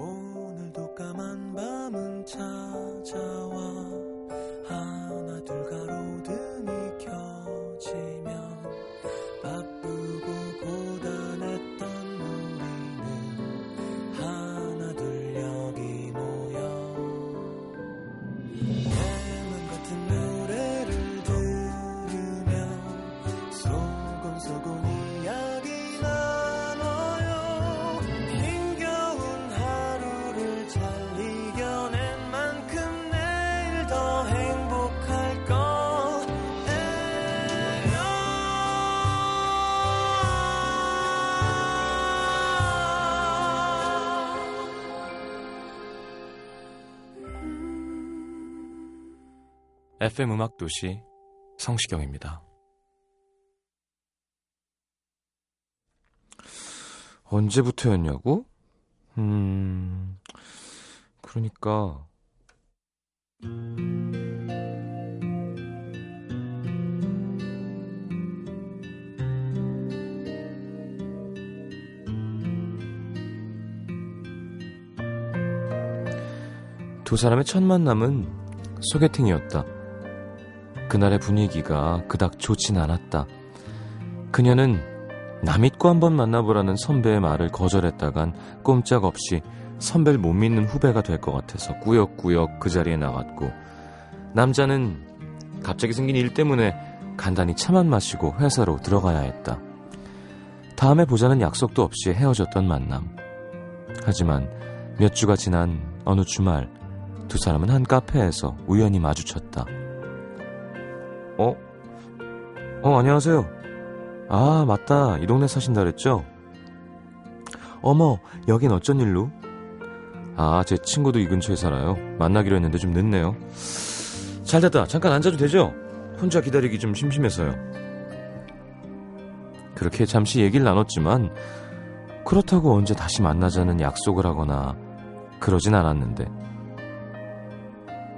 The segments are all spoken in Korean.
오늘도 까만 밤은 찾아와. 하나 둘 가로등이 켜지면 FM 음악 도시 성시경입니다. 언제부터였냐고? 음, 그러니까 두 사람의 첫 만남은 소개팅이었다. 그날의 분위기가 그닥 좋진 않았다. 그녀는 남잇고 한번 만나보라는 선배의 말을 거절했다간 꼼짝없이 선배를 못 믿는 후배가 될 것 같아서 꾸역꾸역 그 자리에 나갔고 남자는 갑자기 생긴 일 때문에 간단히 차만 마시고 회사로 들어가야 했다. 다음에 보자는 약속도 없이 헤어졌던 만남. 하지만 몇 주가 지난 어느 주말 두 사람은 한 카페에서 우연히 마주쳤다. 어? 어, 안녕하세요. 아, 맞다. 이 동네 사신다 그랬죠? 어머, 여긴 어쩐 일로? 아, 제 친구도 이 근처에 살아요. 만나기로 했는데 좀 늦네요. 잘 됐다. 잠깐 앉아도 되죠? 혼자 기다리기 좀 심심해서요. 그렇게 잠시 얘기를 나눴지만, 그렇다고 언제 다시 만나자는 약속을 하거나 그러진 않았는데,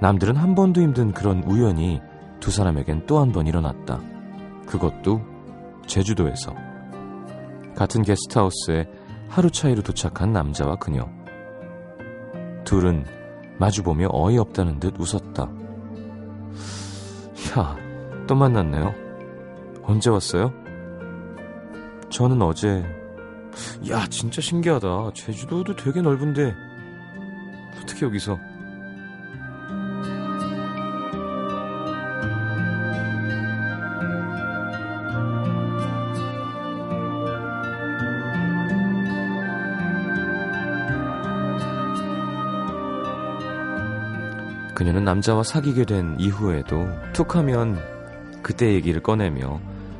남들은 한 번도 힘든 그런 우연이 두 사람에겐 또 한 번 일어났다. 그것도 제주도에서. 같은 게스트하우스에 하루 차이로 도착한 남자와 그녀. 둘은 마주보며 어이없다는 듯 웃었다. 야, 또 만났네요. 언제 왔어요? 저는 어제. 야, 진짜 신기하다. 제주도도 되게 넓은데. 어떻게 여기서. 그녀는 남자와 사귀게 된 이후에도 툭 하면 그때 얘기를 꺼내며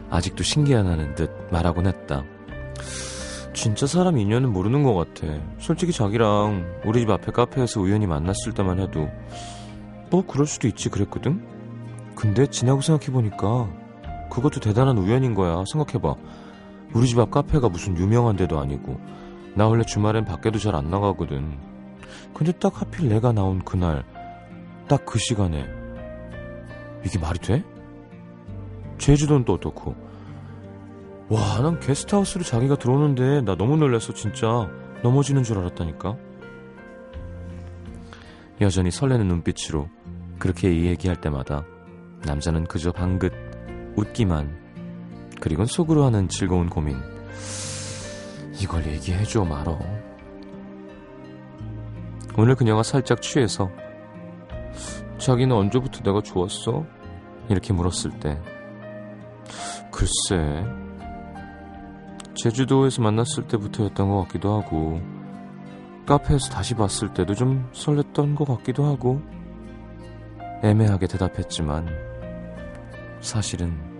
아직도 신기하다는 듯 말하곤 했다. 진짜 사람 인연은 모르는 것 같아. 솔직히 자기랑 우리 집 앞에 카페에서 우연히 만났을 때만 해도 뭐 그럴 수도 있지 그랬거든? 근데 지나고 생각해보니까 그것도 대단한 우연인 거야. 생각해봐. 우리 집 앞 카페가 무슨 유명한 데도 아니고 나 원래 주말엔 밖에도 잘 안 나가거든. 근데 딱 하필 내가 나온 그날 딱 그 시간에 이게 말이 돼? 제주도는 또 어떻고? 와 난 게스트하우스로 자기가 들어오는데 나 너무 놀랐어 진짜. 넘어지는 줄 알았다니까. 여전히 설레는 눈빛으로 그렇게 얘기할 때마다 남자는 그저 방긋 웃기만 그리곤 속으로 하는 즐거운 고민. 이걸 얘기해줘 말어. 오늘 그녀가 살짝 취해서 자기는 언제부터 내가 좋았어? 이렇게 물었을 때 글쎄 제주도에서 만났을 때부터였던 것 같기도 하고 카페에서 다시 봤을 때도 좀 설렜던 것 같기도 하고 애매하게 대답했지만 사실은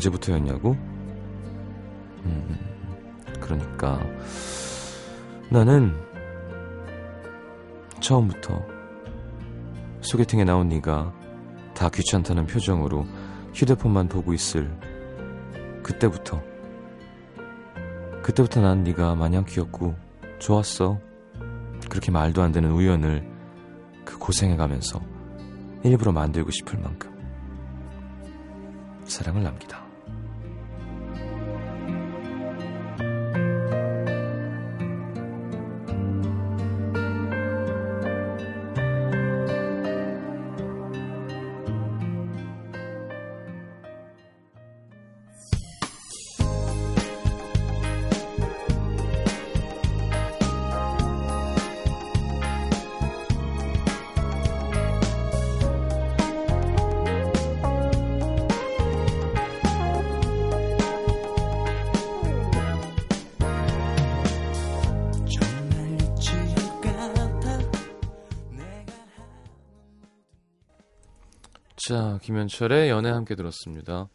언제부터였냐고? 음, 그러니까 나는 처음부터 소개팅에 나온 네가 다 귀찮다는 표정으로 휴대폰만 보고 있을 그때부터 그때부터 난 네가 마냥 귀엽고 좋았어. 그렇게 말도 안 되는 우연을 그 고생해가면서 일부러 만들고 싶을 만큼 사랑을 남기다. 김현철의 연애 함께 들었습니다.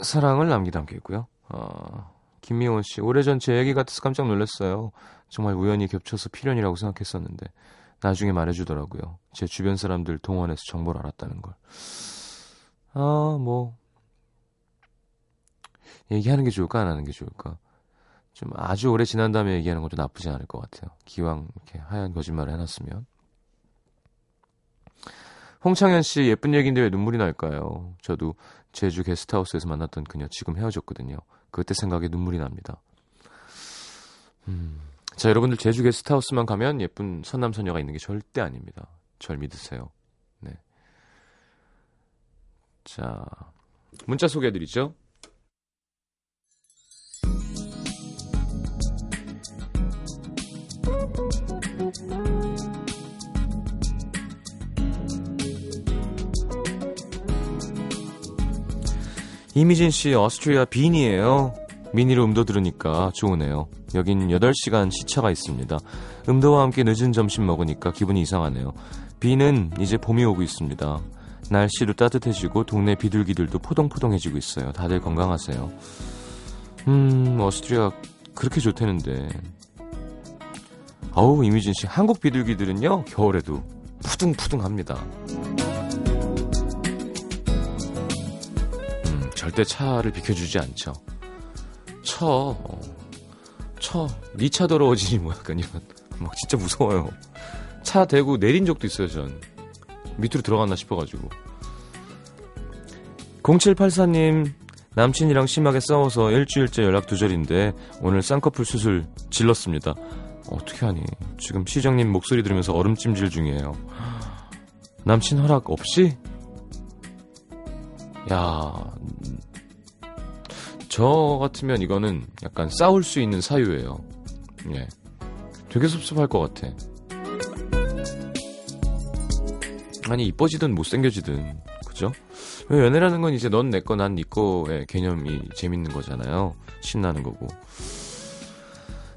사랑을 남기다 함께 있고요. 어, 김미원 씨, 오래전 제 얘기 같아서 깜짝 놀랐어요. 정말 우연히 겹쳐서 필연이라고 생각했었는데 나중에 말해주더라고요. 제 주변 사람들 동원해서 정보를 알았다는 걸. 아, 뭐 얘기하는 게 좋을까 안 하는 게 좋을까? 좀 아주 오래 지난 다음에 얘기하는 것도 나쁘지 않을 것 같아요. 기왕 이렇게 하얀 거짓말을 해놨으면. 홍창현 씨 예쁜 얘기인데 왜 눈물이 날까요? 저도 제주 게스트하우스에서 만났던 그녀 지금 헤어졌거든요. 그때 생각에 눈물이 납니다. 음. 자, 여러분들 제주 게스트하우스만 가면 예쁜 선남선녀가 있는 게 절대 아닙니다. 절 믿으세요. 네. 자, 문자 소개해드리죠. 이미진 씨 어스트리아 빈이에요. 미니로 음도 들으니까 좋으네요. 여긴 8시간 시차가 있습니다. 음도와 함께 늦은 점심 먹으니까 기분이 이상하네요. 비는 이제 봄이 오고 있습니다. 날씨도 따뜻해지고 동네 비둘기들도 포동포동해지고 있어요. 다들 건강하세요. 음, 어스트리아 그렇게 좋다는데. 어우, 이미진 씨, 한국 비둘기들은요, 겨울에도 푸둥푸둥합니다. 절대 차를 비켜주지 않죠. 쳐, 어, 쳐, 니 차 더러워지니 뭐 약간 이런, 막 진짜 무서워요. 차 대고 내린 적도 있어요, 전. 밑으로 들어갔나 싶어가지고. 0784님, 남친이랑 심하게 싸워서 일주일째 연락 두절인데 오늘 쌍꺼풀 수술 질렀습니다. 어떻게 하니? 지금 시정님 목소리 들으면서 얼음찜질 중이에요. 남친 허락 없이? 야, 저 같으면 이거는 약간 싸울 수 있는 사유예요. 예. 되게 섭섭할 것 같아. 아니, 이뻐지든 못생겨지든, 그죠? 왜 연애라는 건 이제 넌 내 거, 난 네 거의 개념이 재밌는 거잖아요. 신나는 거고.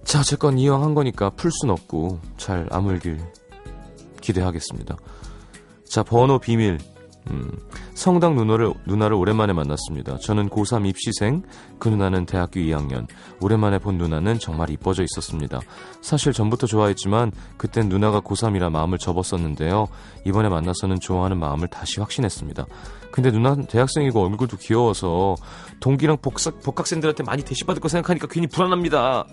자, 어쨌건 이왕 한 거니까 풀 순 없고 잘 아물길 기대하겠습니다. 자, 번호 비밀. 음, 성당 누나를, 누나를 오랜만에 만났습니다. 저는 고3 입시생, 그 누나는 대학교 2학년. 오랜만에 본 누나는 정말 이뻐져 있었습니다. 사실 전부터 좋아했지만 그땐 누나가 고3이라 마음을 접었었는데요. 이번에 만나서는 좋아하는 마음을 다시 확신했습니다. 근데 누나는 대학생이고 얼굴도 귀여워서 동기랑 복사, 복학생들한테 많이 대시받을 거 생각하니까 괜히 불안합니다.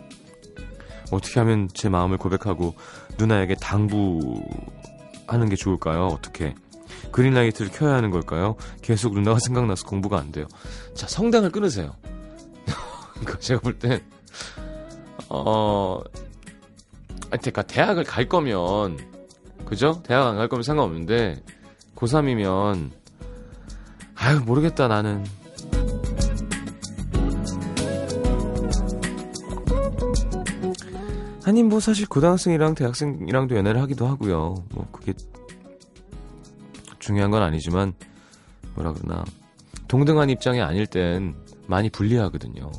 어떻게 하면 제 마음을 고백하고 누나에게 당부하는 게 좋을까요? 어떻게? 그린라이트를 켜야 하는 걸까요? 계속 누나가 생각나서 공부가 안 돼요. 자, 성당을 끊으세요. 제가 볼 땐, 어, 그러니까 대학을 갈 거면, 그죠? 대학 안 갈 거면 상관없는데, 고3이면, 아유, 모르겠다, 나는. 아니 뭐 사실 고등학생이랑 대학생이랑도 연애를 하기도 하고요. 뭐 그게 중요한 건 아니지만 뭐라 그러나 동등한 입장이 아닐 땐 많이 불리하거든요.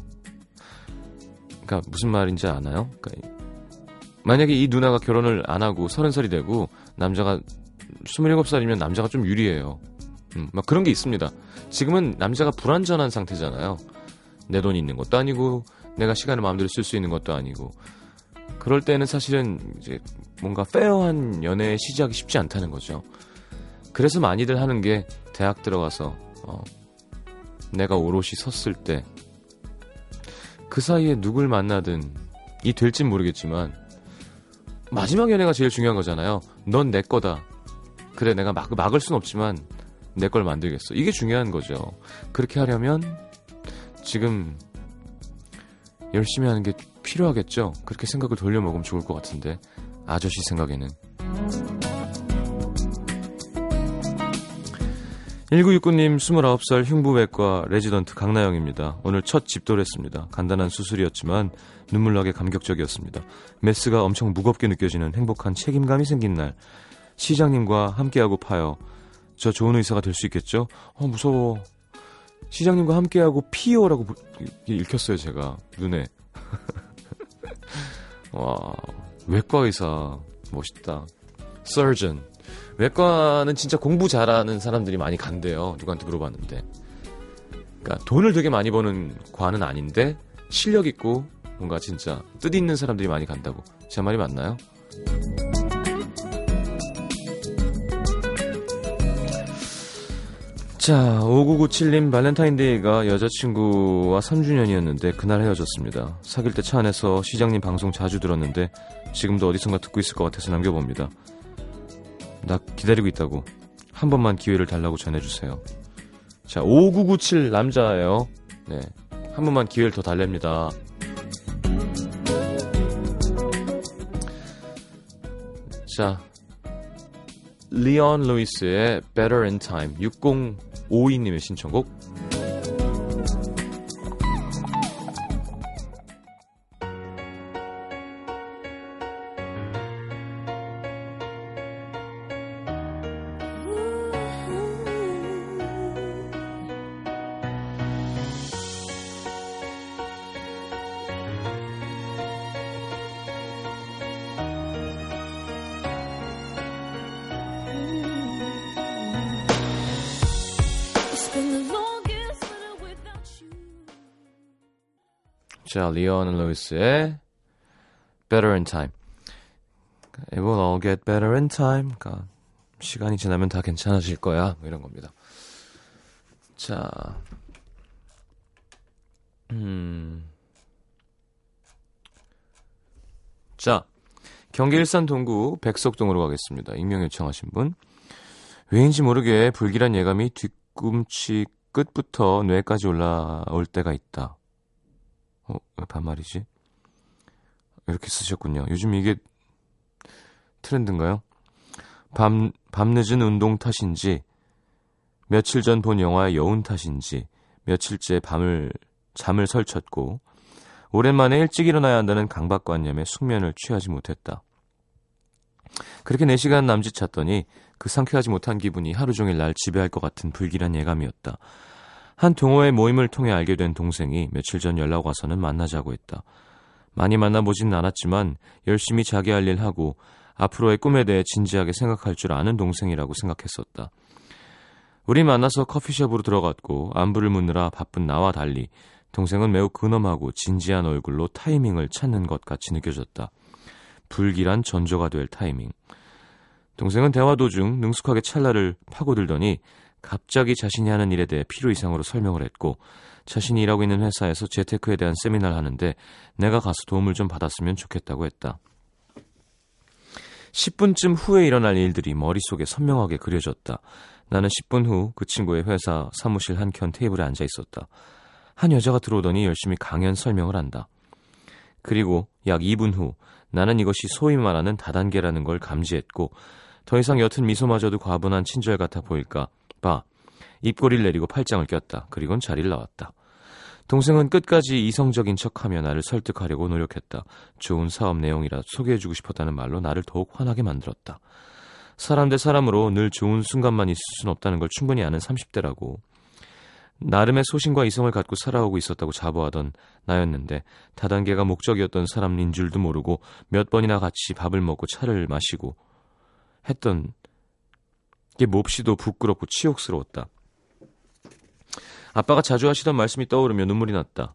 그러니까 무슨 말인지 아나요? 그러니까 만약에 이 누나가 결혼을 안 하고 서른 살이 되고 남자가 27살이면 남자가 좀 유리해요. 음, 막 그런 게 있습니다. 지금은 남자가 불완전한 상태잖아요. 내 돈이 있는 것도 아니고 내가 시간을 마음대로 쓸 수 있는 것도 아니고 그럴 때는 사실은 이제 뭔가 페어한 연애의 시작이 쉽지 않다는 거죠. 그래서 많이들 하는 게 대학 들어가서 어, 내가 오롯이 섰을 때 그 사이에 누굴 만나든 이 될진 모르겠지만 마지막 연애가 제일 중요한 거잖아요. 넌 내 거다. 그래, 내가 막, 막을 순 없지만 내 걸 만들겠어. 이게 중요한 거죠. 그렇게 하려면 지금 열심히 하는 게 필요하겠죠. 그렇게 생각을 돌려먹으면 좋을 것 같은데 아저씨 생각에는 1969님 29살 흉부외과 레지던트 강나영입니다. 오늘 첫 집도를 했습니다. 간단한 수술이었지만 눈물나게 감격적이었습니다. 메스가 엄청 무겁게 느껴지는 행복한 책임감이 생긴 날. 시장님과 함께하고 파요. 저 좋은 의사가 될 수 있겠죠? 어, 무서워. 시장님과 함께하고 피요라고 읽혔어요, 제가. 눈에. 와, 외과 의사. 멋있다. surgeon. 외과는 진짜 공부 잘하는 사람들이 많이 간대요. 누구한테 물어봤는데. 그러니까 돈을 되게 많이 버는 과는 아닌데 실력 있고 뭔가 진짜 뜻 있는 사람들이 많이 간다고. 제 말이 맞나요? 자, 5997님 발렌타인데이가 여자친구와 3주년이었는데 그날 헤어졌습니다. 사귈 때 차 안에서 시장님 방송 자주 들었는데 지금도 어디선가 듣고 있을 것 같아서 남겨봅니다. 나 기다리고 있다고. 한 번만 기회를 달라고 전해주세요. 자, 5997 남자예요. 네. 한 번만 기회를 더 달랍니다. 자, 리온 루이스의 Better in Time 6052님의 신청곡 자, 리온 루이스의 Better in Time. It will all get better in time. 그러니까 시간이 지나면 다 괜찮아질 거야. 뭐 이런 겁니다. 자, 음, 자, 경기 일산 동구 백석동으로 가겠습니다. 익명 요청하신 분. 왜인지 모르게 불길한 예감이 뒤꿈치 끝부터 뇌까지 올라올 때가 있다. 어, 왜 반말이지? 이렇게 쓰셨군요. 요즘 이게 트렌드인가요? 밤, 밤늦은 운동 탓인지, 며칠 전 본 영화의 여운 탓인지, 며칠째 밤을, 잠을 설쳤고, 오랜만에 일찍 일어나야 한다는 강박관념에 숙면을 취하지 못했다. 그렇게 4시간 남짓 잤더니 그 상쾌하지 못한 기분이 하루 종일 날 지배할 것 같은 불길한 예감이었다. 한 동호회 모임을 통해 알게 된 동생이 며칠 전 연락 와서는 만나자고 했다. 많이 만나보진 않았지만 열심히 자기 할 일 하고 앞으로의 꿈에 대해 진지하게 생각할 줄 아는 동생이라고 생각했었다. 우리 만나서 커피숍으로 들어갔고 안부를 묻느라 바쁜 나와 달리 동생은 매우 근엄하고 진지한 얼굴로 타이밍을 찾는 것 같이 느껴졌다. 불길한 전조가 될 타이밍. 동생은 대화 도중 능숙하게 찰나를 파고들더니 갑자기 자신이 하는 일에 대해 필요 이상으로 설명을 했고 자신이 일하고 있는 회사에서 재테크에 대한 세미나를 하는데 내가 가서 도움을 좀 받았으면 좋겠다고 했다. 10분쯤 후에 일어날 일들이 머릿속에 선명하게 그려졌다. 나는 10분 후 그 친구의 회사 사무실 한 켠 테이블에 앉아 있었다. 한 여자가 들어오더니 열심히 강연 설명을 한다. 그리고 약 2분 후 나는 이것이 소위 말하는 다단계라는 걸 감지했고 더 이상 옅은 미소마저도 과분한 친절 같아 보일까 봐 입꼬리를 내리고 팔짱을 꼈다. 그리곤 자리를 나왔다. 동생은 끝까지 이성적인 척하며 나를 설득하려고 노력했다. 좋은 사업 내용이라 소개해주고 싶었다는 말로 나를 더욱 환하게 만들었다. 사람 대 사람으로 늘 좋은 순간만 있을 순 없다는 걸 충분히 아는 30대라고. 나름의 소신과 이성을 갖고 살아오고 있었다고 자부하던 나였는데 다단계가 목적이었던 사람인 줄도 모르고 몇 번이나 같이 밥을 먹고 차를 마시고 했던 게 몹시도 부끄럽고 치욕스러웠다. 아빠가 자주 하시던 말씀이 떠오르며 눈물이 났다.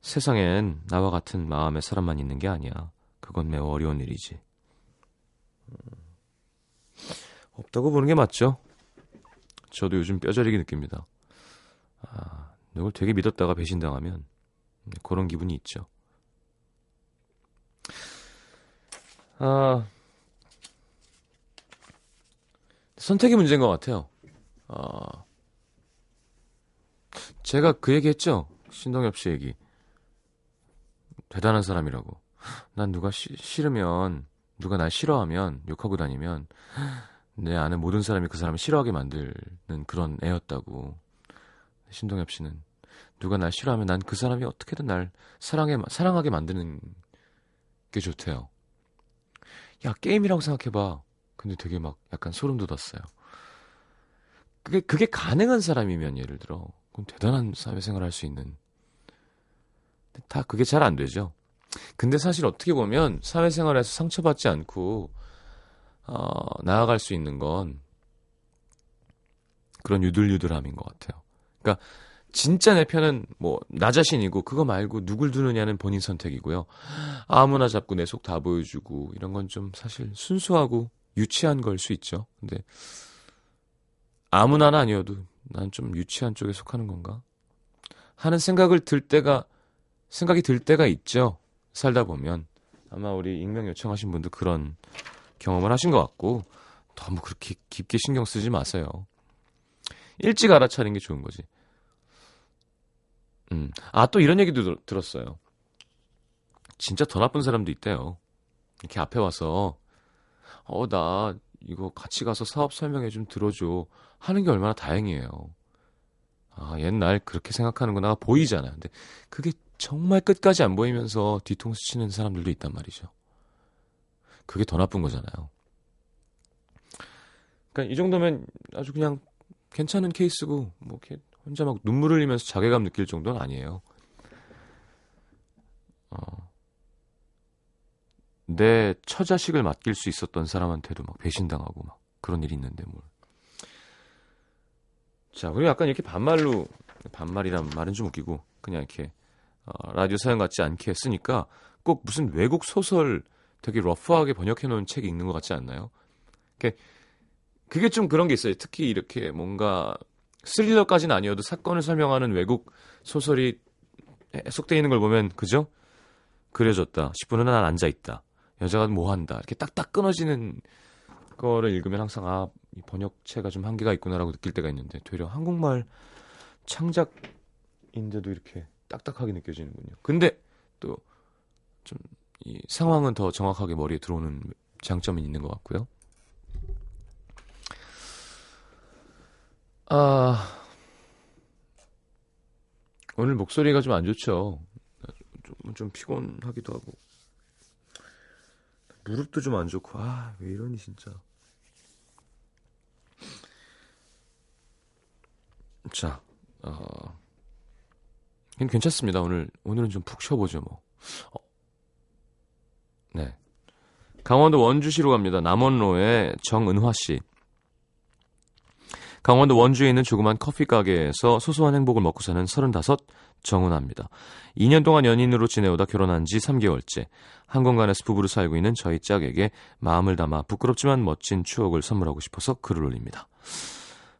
세상엔 나와 같은 마음의 사람만 있는 게 아니야. 그건 매우 어려운 일이지. 음. 없다고 보는 게 맞죠? 저도 요즘 뼈저리게 느낍니다. 아, 누굴 되게 믿었다가 배신당하면 그런 기분이 있죠. 아, 선택의 문제인 것 같아요. 아, 제가 그 얘기 했죠? 신동엽 씨 얘기. 대단한 사람이라고. 난 누가 시, 싫으면, 누가 날 싫어하면, 욕하고 다니면, 내 아는 모든 사람이 그 사람을 싫어하게 만드는 그런 애였다고. 신동엽 씨는. 누가 날 싫어하면 난 그 사람이 어떻게든 날 사랑해, 사랑하게 만드는 게 좋대요. 야, 게임이라고 생각해봐. 근데 되게 막 약간 소름 돋았어요. 그게, 그게 가능한 사람이면 예를 들어. 그럼 대단한 사회생활 할 수 있는. 다 그게 잘 안 되죠. 근데 사실 어떻게 보면 사회생활에서 상처받지 않고, 어, 나아갈 수 있는 건 그런 유들유들함인 것 같아요. 그러니까 진짜 내 편은 뭐 나 자신이고 그거 말고 누굴 두느냐는 본인 선택이고요. 아무나 잡고 내 속 다 보여주고 이런 건 좀 사실 순수하고 유치한 걸 수 있죠. 근데 아무나는 아니어도 난 좀 유치한 쪽에 속하는 건가? 하는 생각을 들 때가 생각이 들 때가 있죠. 살다 보면 아마 우리 익명 요청하신 분도 그런 경험을 하신 것 같고 너무 그렇게 깊게 신경 쓰지 마세요. 일찍 알아차리는 게 좋은 거지. 음. 아, 또 이런 얘기도 들, 들었어요. 진짜 더 나쁜 사람도 있대요. 이렇게 앞에 와서, 어, 나 이거 같이 가서 사업 설명회 좀 들어줘. 하는 게 얼마나 다행이에요. 아, 옛날 그렇게 생각하는구나 보이잖아. 근데 그게 정말 끝까지 안 보이면서 뒤통수 치는 사람들도 있단 말이죠. 그게 더 나쁜 거잖아요. 그러니까 이 정도면 아주 그냥 괜찮은 케이스고 뭐 이렇게 혼자 막 눈물 흘리면서 자괴감 느낄 정도는 아니에요. 어. 내 처자식을 맡길 수 있었던 사람한테도 막 배신당하고 막 그런 일이 있는데 뭘. 자, 그리고 약간 이렇게 반말로 반말이란 말은 좀 웃기고 그냥 이렇게 어, 라디오 사연 같지 않게 쓰니까 꼭 무슨 외국 소설 되게 러프하게 번역해 놓은 책이 있는 것 같지 않나요? 그게, 그게 좀 그런 게 있어요. 특히 이렇게 뭔가 스릴러까지는 아니어도 사건을 설명하는 외국 소설이 해석되어 있는 걸 보면 그죠? 그려졌다. 10분은 난 앉아 있다. 여자가 뭐 한다. 이렇게 딱딱 끊어지는 거를 읽으면 항상 아, 이 번역체가 좀 한계가 있구나라고 느낄 때가 있는데 되려 한국말 창작인데도 이렇게 딱딱하게 느껴지는군요. 근데 또 좀 이 상황은 더 정확하게 머리에 들어오는 장점이 있는 것 같고요. 아, 오늘 목소리가 좀 안 좋죠. 좀, 좀 피곤하기도 하고. 무릎도 좀 안 좋고, 아, 왜 이러니, 진짜. 자, 어, 괜찮습니다. 오늘, 오늘은 좀 푹 쉬어보죠, 뭐. 어, 네. 강원도 원주시로 갑니다. 남원로의 정은화 씨. 강원도 원주에 있는 조그만 커피 가게에서 소소한 행복을 먹고 사는 35 정은아입니다. 2년 동안 연인으로 지내오다 결혼한 지 3개월째. 한 공간에서 부부로 살고 있는 저희 짝에게 마음을 담아 부끄럽지만 멋진 추억을 선물하고 싶어서 글을 올립니다.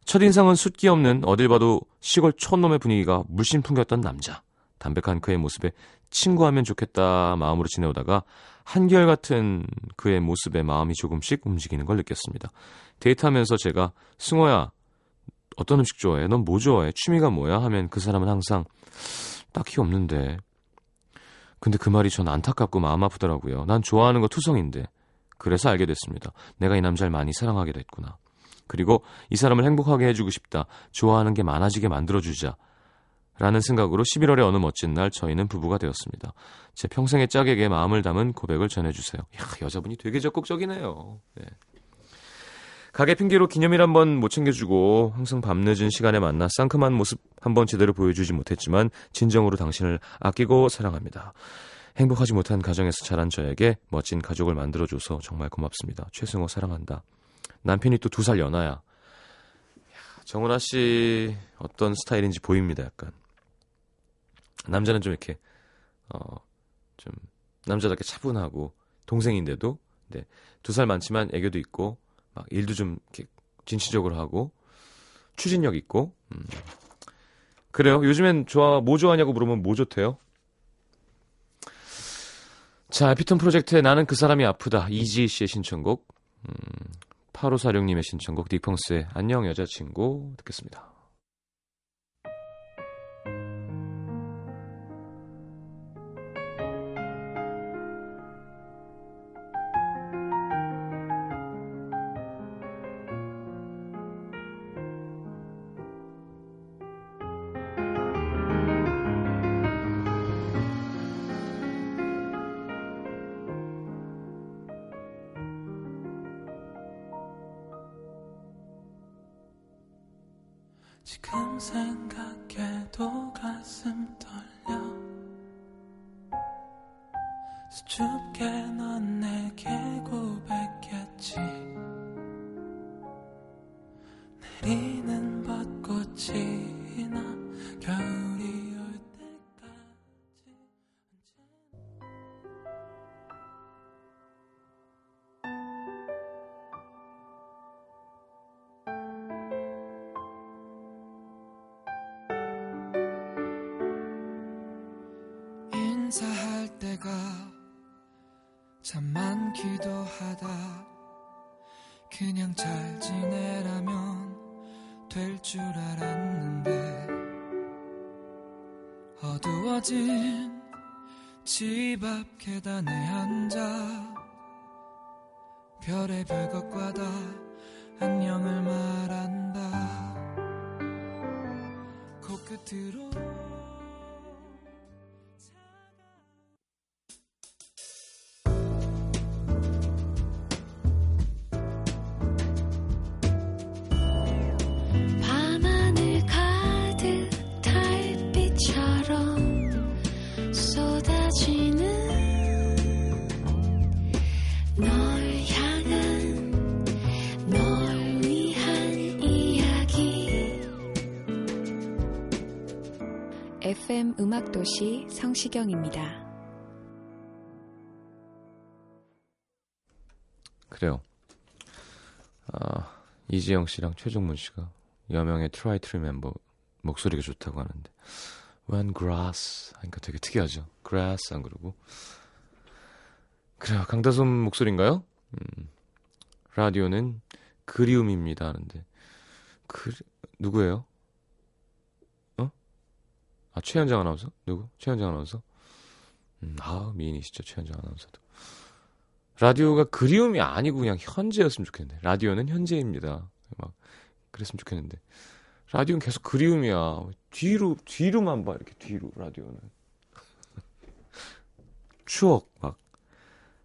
첫인상은 숫기 없는 어딜 봐도 시골 촌놈의 분위기가 물씬 풍겼던 남자. 담백한 그의 모습에 친구하면 좋겠다 마음으로 지내오다가 한결같은 그의 모습에 마음이 조금씩 움직이는 걸 느꼈습니다. 데이트하면서 제가 승호야 어떤 음식 좋아해? 넌 뭐 좋아해? 취미가 뭐야? 하면 그 사람은 항상 딱히 없는데. 근데 그 말이 전 안타깝고 마음 아프더라고요. 난 좋아하는 거 투성인데. 그래서 알게 됐습니다. 내가 이 남자를 많이 사랑하게 됐구나. 그리고 이 사람을 행복하게 해주고 싶다. 좋아하는 게 많아지게 만들어주자. 라는 생각으로 11월의 어느 멋진 날 저희는 부부가 되었습니다. 제 평생의 짝에게 마음을 담은 고백을 전해주세요. 야, 여자분이 되게 적극적이네요. 네. 가게 핑계로 기념일 한번 못 챙겨주고 항상 밤늦은 시간에 만나 쌍큼한 모습 한번 제대로 보여주지 못했지만 진정으로 당신을 아끼고 사랑합니다. 행복하지 못한 가정에서 자란 저에게 멋진 가족을 만들어줘서 정말 고맙습니다. 최승호 사랑한다. 남편이 또 두 살 연하야. 정은아 씨 어떤 스타일인지 보입니다. 약간 남자는 좀 이렇게 어 좀 남자답게 차분하고 동생인데도 네, 두 살 많지만 애교도 있고 막 일도 좀 이렇게 진취적으로 하고 추진력 있고 음. 그래요. 요즘엔 좋아 뭐 좋아하냐고 물으면 뭐 좋대요. 자, 에피톤 프로젝트의 나는 그 사람이 아프다. 이지희 씨의 신청곡. 음, 8546님의 신청곡 딕펑스의 안녕 여자친구 듣겠습니다. 지금 생각해도 가슴 떨려. 수줍 어두워진 집 앞 계단에 앉아 별의 별 것과 다 안녕을 말한다. 코끝으로 음악도시 성시경입니다. 그래요. 아, 이지영 씨랑 최종문 씨가 여명의 to Remember 목소리가 좋다고 하는데 When Grass 하니까 되게 특이하죠. Grass 안 그러고 그래요. 강다솜 목소리인가요? 음, 라디오는 그리움입니다 하는데 그 누구예요? 어? 아 최현정 아나운서? 누구? 최현정 아나운서? 음, 아 미인이시죠 최현정 아나운서도. 라디오가 그리움이 아니고 그냥 현재였으면 좋겠는데 라디오는 현재입니다. 막 그랬으면 좋겠는데 라디오는 계속 그리움이야. 뒤로 뒤로만 봐 이렇게 뒤로 라디오는 추억 막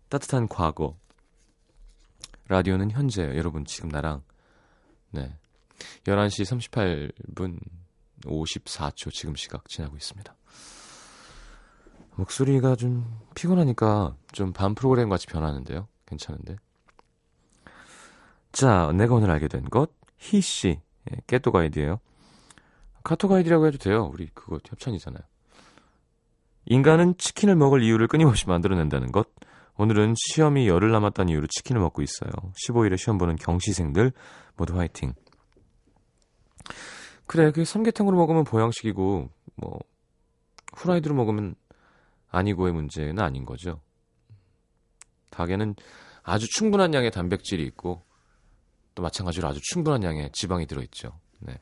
따뜻한 과거 라디오는 현재예요. 여러분 지금 나랑 네 11시 38분 54초 지금 시각 지나고 있습니다. 목소리가 좀 피곤하니까 좀밤 프로그램 같이 변하는데요. 괜찮은데. 자, 내가 오늘 알게 된 것, 희씨, 예, 깨또 가이드예요. 카톡 가이드라고 해도 돼요. 우리 그거 협찬이잖아요. 인간은 치킨을 먹을 이유를 끊임없이 만들어낸다는 것. 오늘은 시험이 열흘 남았다는 이유로 치킨을 먹고 있어요. 15일에 시험 보는 경시생들 모두 화이팅. 그래, 그 삼계탕으로 먹으면 보양식이고, 뭐, 후라이드로 먹으면 아니고의 문제는 아닌 거죠. 닭에는 아주 충분한 양의 단백질이 있고 또 마찬가지로 아주 충분한 양의 지방이 들어있죠. 네.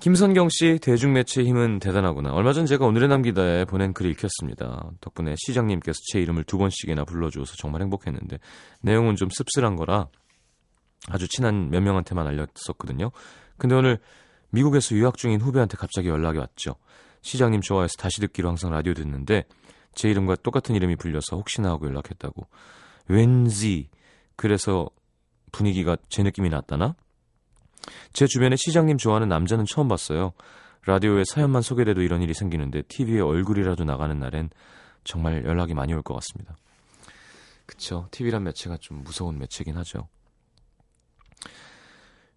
김선경 씨 대중매체의 힘은 대단하구나. 얼마 전 제가 오늘의 남기다에 보낸 글을 읽혔습니다. 덕분에 시장님께서 제 이름을 두 번씩이나 불러주어서 정말 행복했는데 내용은 좀 씁쓸한 거라 아주 친한 몇 명한테만 알렸었거든요. 근데 오늘 미국에서 유학 중인 후배한테 갑자기 연락이 왔죠. 시장님 좋아해서 다시 듣기로 항상 라디오 듣는데 제 이름과 똑같은 이름이 불려서 혹시나 하고 연락했다고. 왠지 그래서 분위기가 제 느낌이 났다나? 제 주변에 시장님 좋아하는 남자는 처음 봤어요. 라디오에 사연만 소개돼도 이런 일이 생기는데 TV에 얼굴이라도 나가는 날엔 정말 연락이 많이 올 것 같습니다. 그쵸. TV란 매체가 좀 무서운 매체긴 하죠.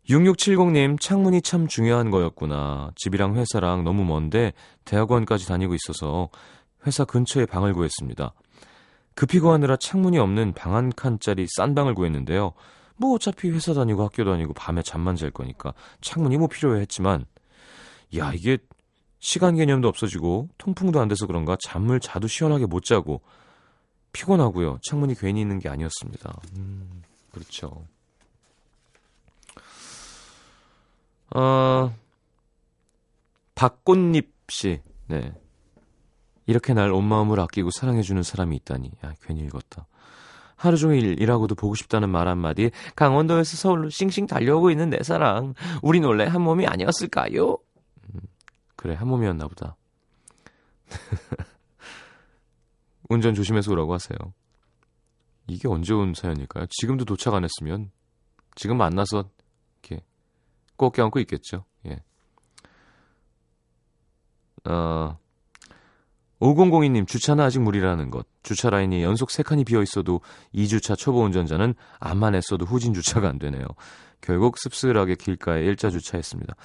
6670님, 창문이 참 중요한 거였구나. 집이랑 회사랑 너무 먼데 대학원까지 다니고 있어서 회사 근처에 방을 구했습니다. 급히 구하느라 창문이 없는 방 한 칸짜리 싼 방을 구했는데요. 뭐 어차피 회사 다니고 학교 다니고 밤에 잠만 잘 거니까 창문이 뭐 필요해 했지만 야 이게 시간 개념도 없어지고 통풍도 안 돼서 그런가 잠을 자도 시원하게 못 자고 피곤하고요. 창문이 괜히 있는 게 아니었습니다. 음, 그렇죠. 어, 박꽃잎 씨, 네. 이렇게 날 온 마음을 아끼고 사랑해주는 사람이 있다니. 야, 괜히 읽었다. 하루 종일 일하고도 보고 싶다는 말 한마디에 강원도에서 서울로 싱싱 달려오고 있는 내 사랑. 우린 원래 한 몸이 아니었을까요? 음, 그래, 한 몸이었나 보다. 운전 조심해서 오라고 하세요. 이게 언제 온 사연일까요? 지금도 도착 안 했으면 지금 만나서 꼭 껴안고 있겠죠. 예. 어, 5002님 주차는 아직 무리라는 것. 주차 라인이 연속 3칸이 비어 있어도 2주차 초보 운전자는 암만 했어도 후진 주차가 안 되네요. 결국 씁쓸하게 길가에 일자 주차했습니다.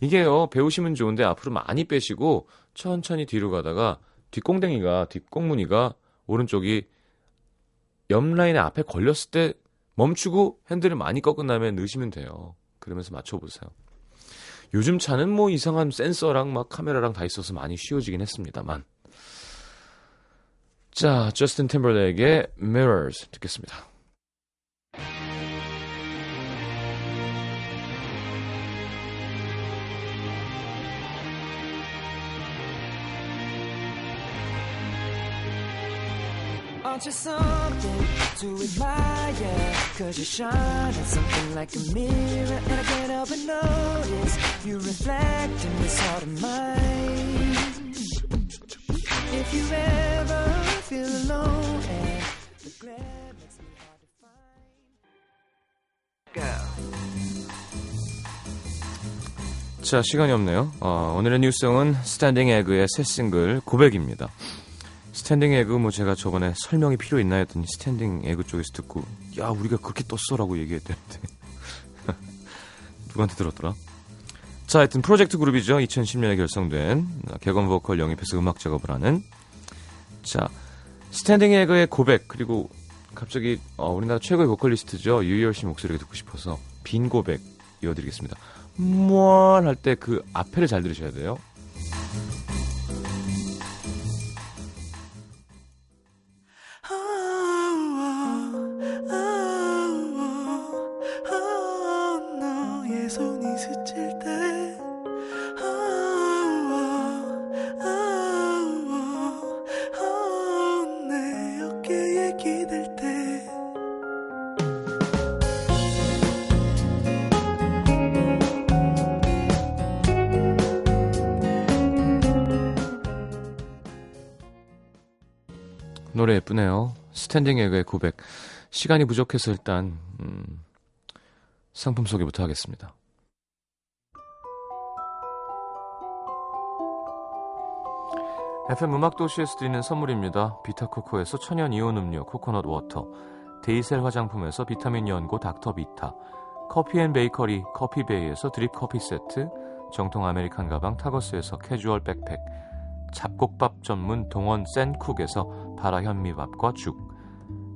이게요. 배우시면 좋은데 앞으로 많이 빼시고 천천히 뒤로 가다가 뒷공댕이가 뒷공무니가 오른쪽이 옆 라인에 앞에 걸렸을 때 멈추고 핸들을 많이 꺾은 다음에 넣으시면 돼요. 그러면서 맞춰보세요. 요즘 차는 뭐 이상한 센서랑 막 카메라랑 다 있어서 많이 쉬워지긴 했습니다만. 자, 저스틴 팀벌레이크의 Mirrors 듣겠습니다. Aren't you something to admire? Cause you shine at something like a mirror And I can't help but notice You reflect in this heart of mine If you ever feel alone And the glare makes me hard to find Girl 자, 시간이 없네요. 어, 오늘의 new song은 스탠딩 에그의 새 싱글 고백입니다. 스탠딩 에그 뭐 제가 저번에 설명이 필요 있나 했더니 스탠딩 에그 쪽에서 듣고 야 우리가 그렇게 떴어라고 얘기했대는데. 누구한테 들었더라? 자 하여튼 프로젝트 그룹이죠. 2010년에 결성된 객원 보컬 영입해서 음악 작업을 하는. 자 스탠딩 에그의 고백 그리고 갑자기 어, 우리나라 최고의 보컬리스트죠. 유희열 씨 목소리가 듣고 싶어서 빈 고백 이어드리겠습니다. 뭘할때 그 앞에를 잘 들으셔야 돼요 스탠딩 에그의 고백. 시간이 부족해서 일단 음, 상품 소개부터 하겠습니다. FM 음악 도시에서 드리는 선물입니다. 비타코코에서 천연 이온 음료 코코넛 워터, 데이셀 화장품에서 비타민 연고 닥터 비타, 커피 and 베이커리 커피베이에서 드립 커피 세트, 정통 American 가방 타거스에서 캐주얼 백팩, 잡곡밥 전문 동원 센쿡에서 발아 현미밥과 죽,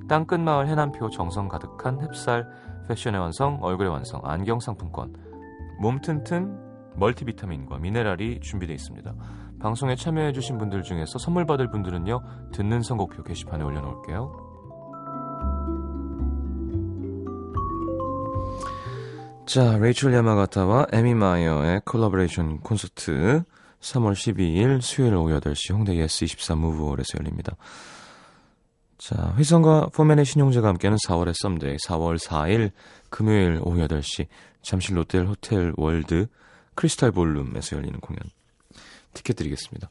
땅끝 마을 해남표 정성 가득한 햅쌀 패션의 완성 얼굴의 완성 안경 상품권, 몸 튼튼 멀티비타민과 미네랄이 준비되어 있습니다. 방송에 참여해주신 분들 중에서 선물 받을 분들은요 듣는 선곡표 게시판에 올려놓을게요. 자, 레이첼 야마가타와 에미 마이어의 콜라보레이션 콘서트 3월 12일 수요일 오후 8시 홍대 예스24 무브홀에서 열립니다. 자, 휘성과 포맨의 신용재가 함께하는 4월의 썸데이 4월 4일 금요일 오후 8시 잠실 롯데 호텔 월드 크리스탈 볼룸에서 열리는 공연 티켓 드리겠습니다.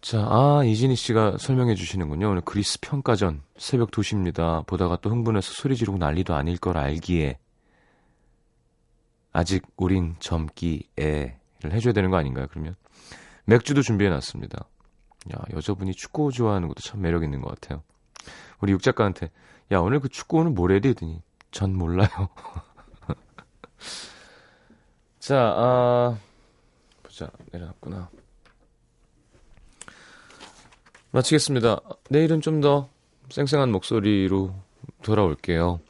자, 아, 이진희 씨가 설명해 주시는군요. 오늘 그리스 평가전 새벽 2시입니다. 보다가 또 흥분해서 소리 지르고 난리도 아닐 걸 알기에 아직 우린 젊기에를 해줘야 되는 거 아닌가요? 그러면 맥주도 준비해 놨습니다. 야, 여자분이 축구 좋아하는 것도 참 매력 있는 것 같아요. 우리 육 작가한테 야, 오늘 그 축구 오늘 뭐래 되더니 전 몰라요. 자, 아 보자. 내려놨구나. 마치겠습니다. 내일은 좀더 쌩쌩한 목소리로 돌아올게요.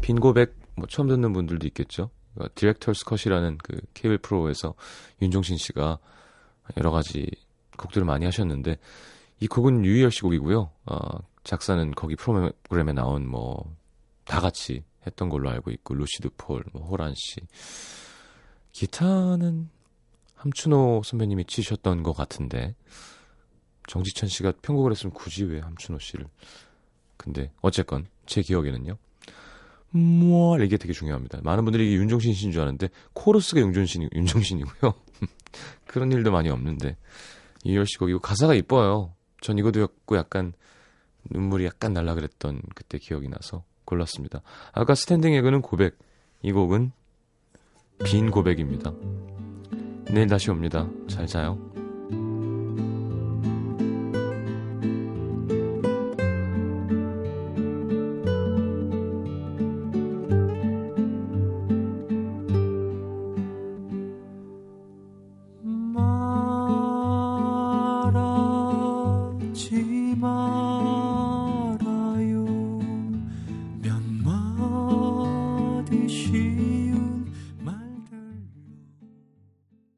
빈 고백 뭐 처음 듣는 분들도 있겠죠. 그러니까 디렉터스 컷이라는 그 케이블 프로에서 윤종신 씨가 여러 가지 곡들을 많이 하셨는데 이 곡은 유희열 씨 곡이고요. 어, 작사는 거기 프로그램에 나온 뭐 다 같이 했던 걸로 알고 있고 루시드 폴, 뭐 호란 씨. 기타는 함춘호 선배님이 치셨던 것 같은데 정지찬 씨가 편곡을 했으면 굳이 왜 함춘호 씨를 근데 어쨌건 제 기억에는요. 뭐 이게 되게 중요합니다. 많은 분들이 이게 윤종신 씨인 줄 아는데 코러스가 윤종신 윤종신이고요. 그런 일도 많이 없는데 이열 씨 곡이고 가사가 이뻐요. 전 이거 듣고 약간 눈물이 약간 날라 그랬던 그때 기억이 나서 골랐습니다. 아까 스탠딩 에그는 고백, 이 곡은 빈 고백입니다. 내일 다시 옵니다. 잘 자요.